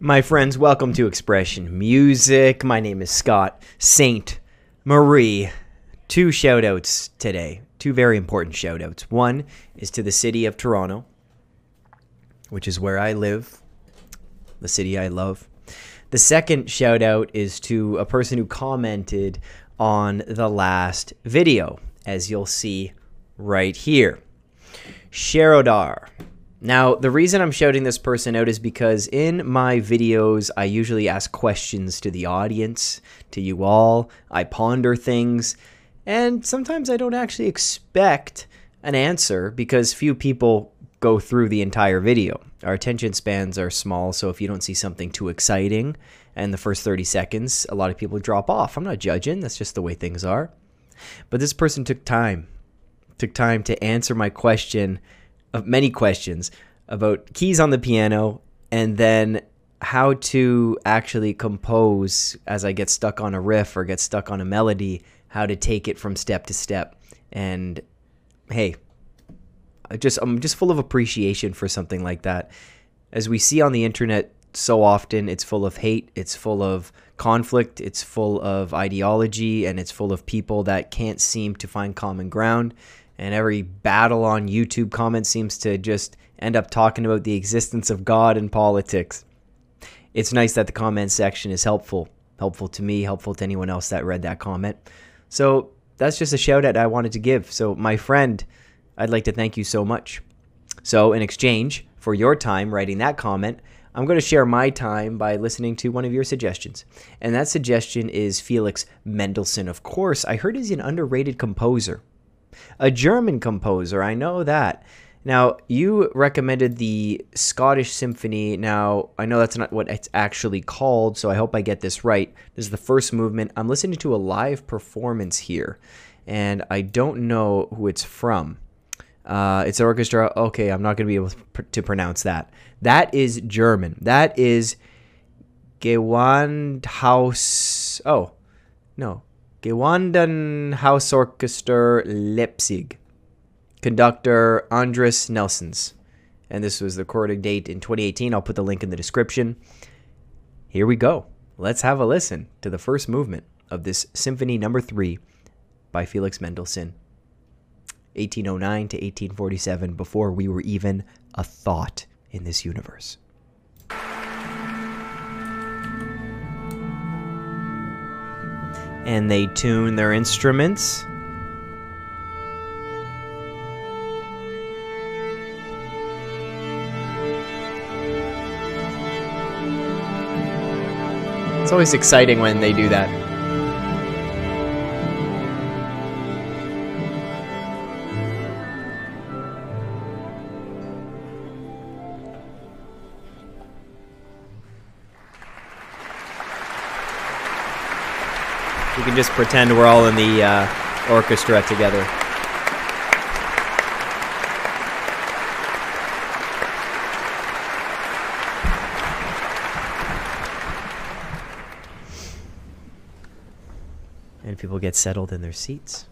My friends, welcome to Expression Music. My name is Scott Saint Marie. Two shout outs today, two very important shout outs. One is to the city of Toronto, which is where I live, the city I love. The second shout out is to a person who commented on the last video, as you'll see right here. Sherodar now, the reason I'm shouting this person out is because in my videos, I usually ask questions to the audience, to you all. I ponder things, and sometimes I don't actually expect an answer because few people go through the entire video. Our attention spans are small, so if you don't see something too exciting in the first 30 seconds, a lot of people drop off. I'm not judging, that's just the way things are. But this person took time, took time to answer my question of many questions about keys on the piano and then how to actually compose as I get stuck on a riff or get stuck on a melody, how to take it from step to step. And hey, I just I'm just full of appreciation for something like that. As we see on the internet so often, it's full of hate, it's full of conflict, it's full of ideology, and it's full of people that can't seem to find common ground and every battle on YouTube comment seems to just end up talking about the existence of God and politics. It's nice that the comment section is helpful, helpful to me, helpful to anyone else that read that comment. So that's just a shout out I wanted to give. So, my friend, I'd like to thank you so much. So, in exchange for your time writing that comment, I'm going to share my time by listening to one of your suggestions. And that suggestion is Felix Mendelssohn. Of course, I heard he's an underrated composer a German composer. I know that. Now, you recommended the Scottish Symphony. Now, I know that's not what it's actually called, so I hope I get this right. This is the first movement. I'm listening to a live performance here, and I don't know who it's from. Uh, it's an orchestra. Okay, I'm not going to be able to pronounce that. That is German. That is Gewandhaus. Oh, no. Gewandhausorchester Leipzig. Conductor Andris Nelsons. And this was the recording date in 2018. I'll put the link in the description. Here we go. Let's have a listen to the first movement of this Symphony Number 3 by Felix Mendelssohn. 1809 to 1847, before we were even a thought in this universe. And they tune their instruments. It's always exciting when they do that. We can just pretend we're all in the uh, orchestra together. And people get settled in their seats.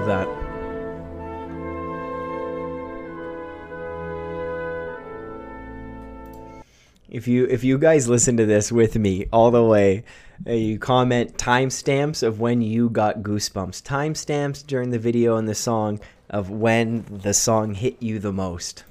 Love that. If you if you guys listen to this with me all the way, uh, you comment timestamps of when you got goosebumps. Timestamps during the video and the song of when the song hit you the most.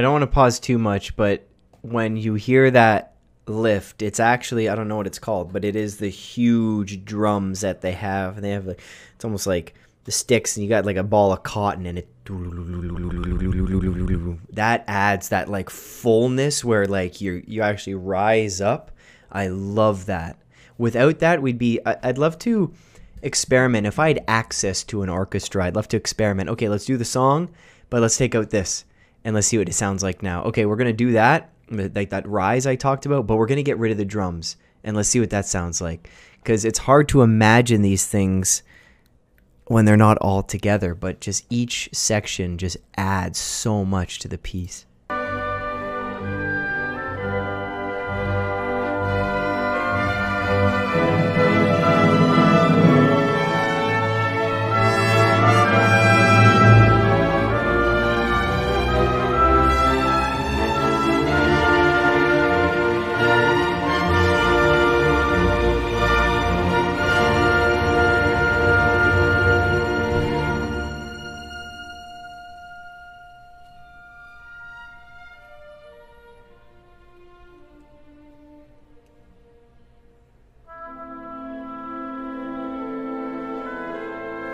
I don't want to pause too much, but when you hear that lift, it's actually I don't know what it's called, but it is the huge drums that they have. And they have like it's almost like the sticks, and you got like a ball of cotton, and it that adds that like fullness where like you you actually rise up. I love that. Without that, we'd be. I'd love to experiment if I had access to an orchestra. I'd love to experiment. Okay, let's do the song, but let's take out this and let's see what it sounds like now. Okay, we're gonna do that, like that rise I talked about, but we're gonna get rid of the drums and let's see what that sounds like. Because it's hard to imagine these things when they're not all together, but just each section just adds so much to the piece.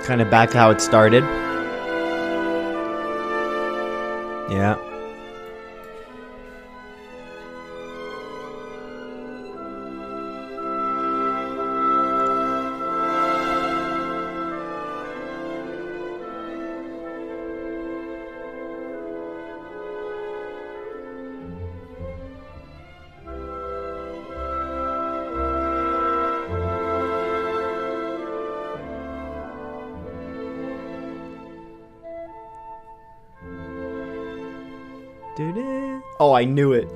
Kind of back to how it started. Yeah. I knew it.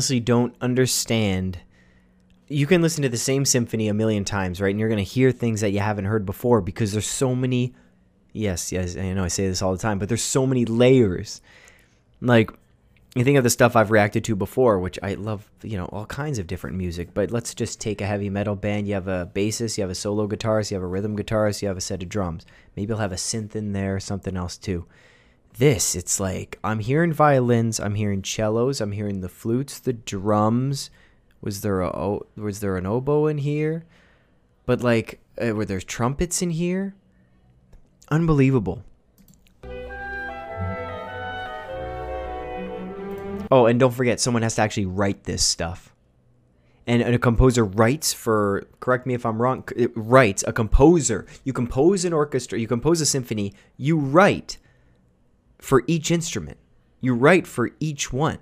Honestly don't understand. You can listen to the same symphony a million times, right? And you're going to hear things that you haven't heard before because there's so many. Yes, yes, I know I say this all the time, but there's so many layers. Like, you think of the stuff I've reacted to before, which I love, you know, all kinds of different music. But let's just take a heavy metal band. You have a bassist, you have a solo guitarist, you have a rhythm guitarist, you have a set of drums. Maybe you'll have a synth in there, something else too this. It's like i'm hearing violins i'm hearing cellos i'm hearing the flutes the drums. Was there a was there an oboe in here? But like uh, were there trumpets in here? Unbelievable. Oh and don't forget someone has to actually write this stuff. And a composer writes for correct me if i'm wrong it writes a composer. You compose an orchestra you compose a symphony you write for each instrument. You write for each one.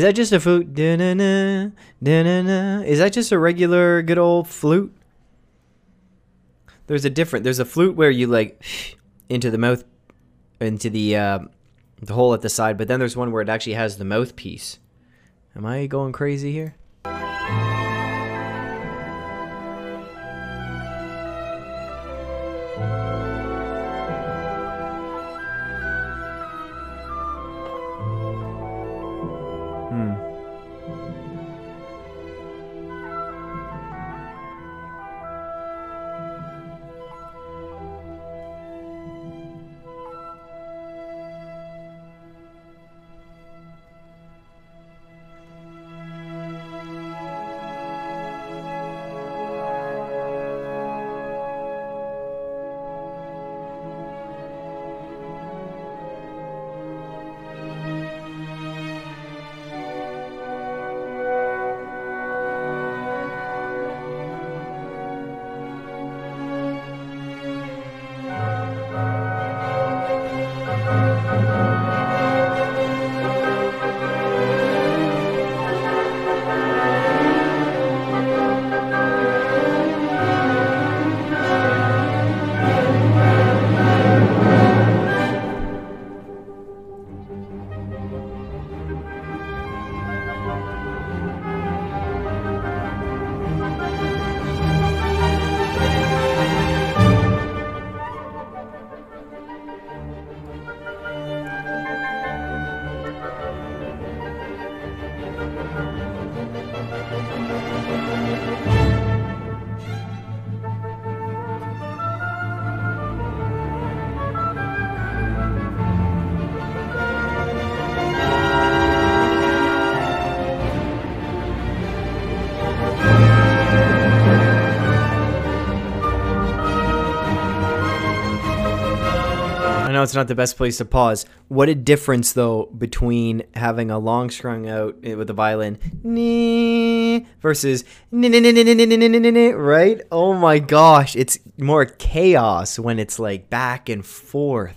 Is that just a flute? Da-na-na, da-na-na. Is that just a regular good old flute? There's a different. There's a flute where you like into the mouth, into the uh, the hole at the side, but then there's one where it actually has the mouthpiece. Am I going crazy here? It's not the best place to pause. What a difference, though, between having a long strung out eh, with the violin versus right? Oh my gosh, it's more chaos when it's like back and forth.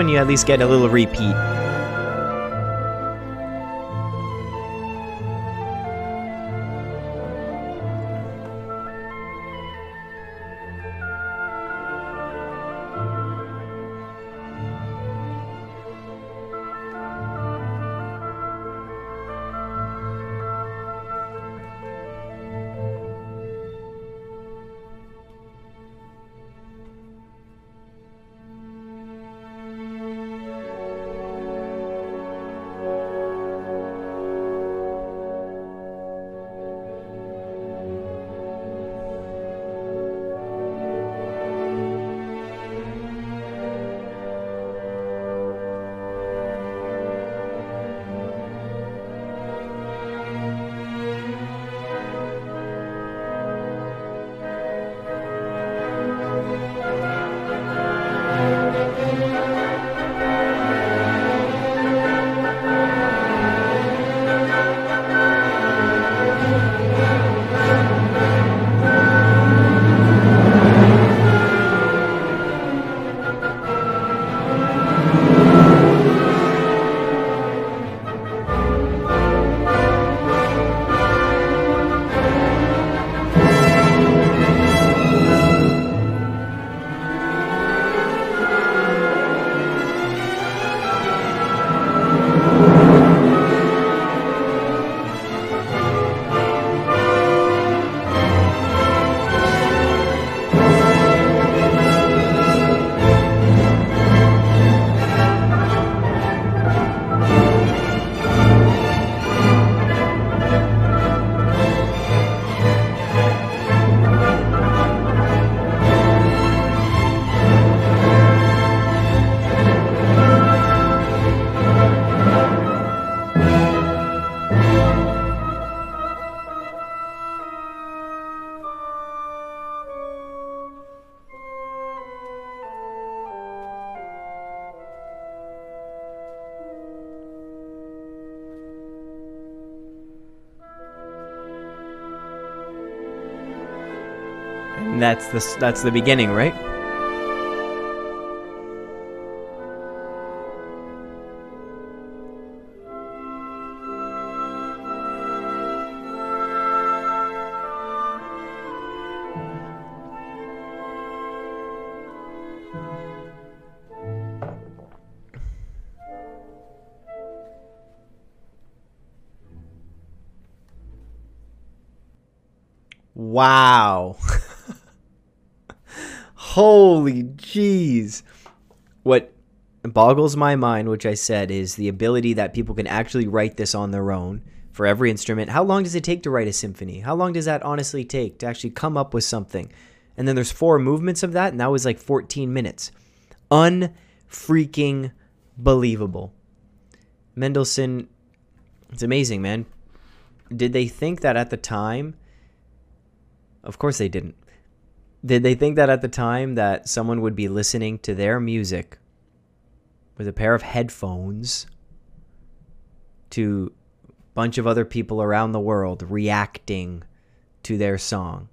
When you at least get a little repeat. That's the that's the beginning, right? Wow. Holy jeez. What boggles my mind, which I said, is the ability that people can actually write this on their own for every instrument. How long does it take to write a symphony? How long does that honestly take to actually come up with something? And then there's four movements of that, and that was like 14 minutes. Unfreaking believable. Mendelssohn, it's amazing, man. Did they think that at the time of course they didn't. Did they think that at the time that someone would be listening to their music with a pair of headphones to a bunch of other people around the world reacting to their song?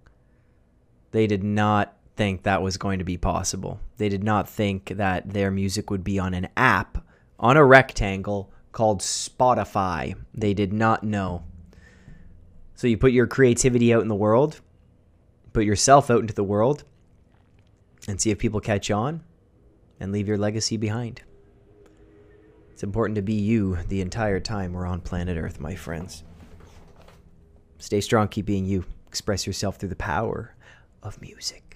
They did not think that was going to be possible. They did not think that their music would be on an app on a rectangle called Spotify. They did not know. So you put your creativity out in the world put yourself out into the world and see if people catch on and leave your legacy behind. It's important to be you the entire time we're on planet Earth, my friends. Stay strong, keep being you. Express yourself through the power of music.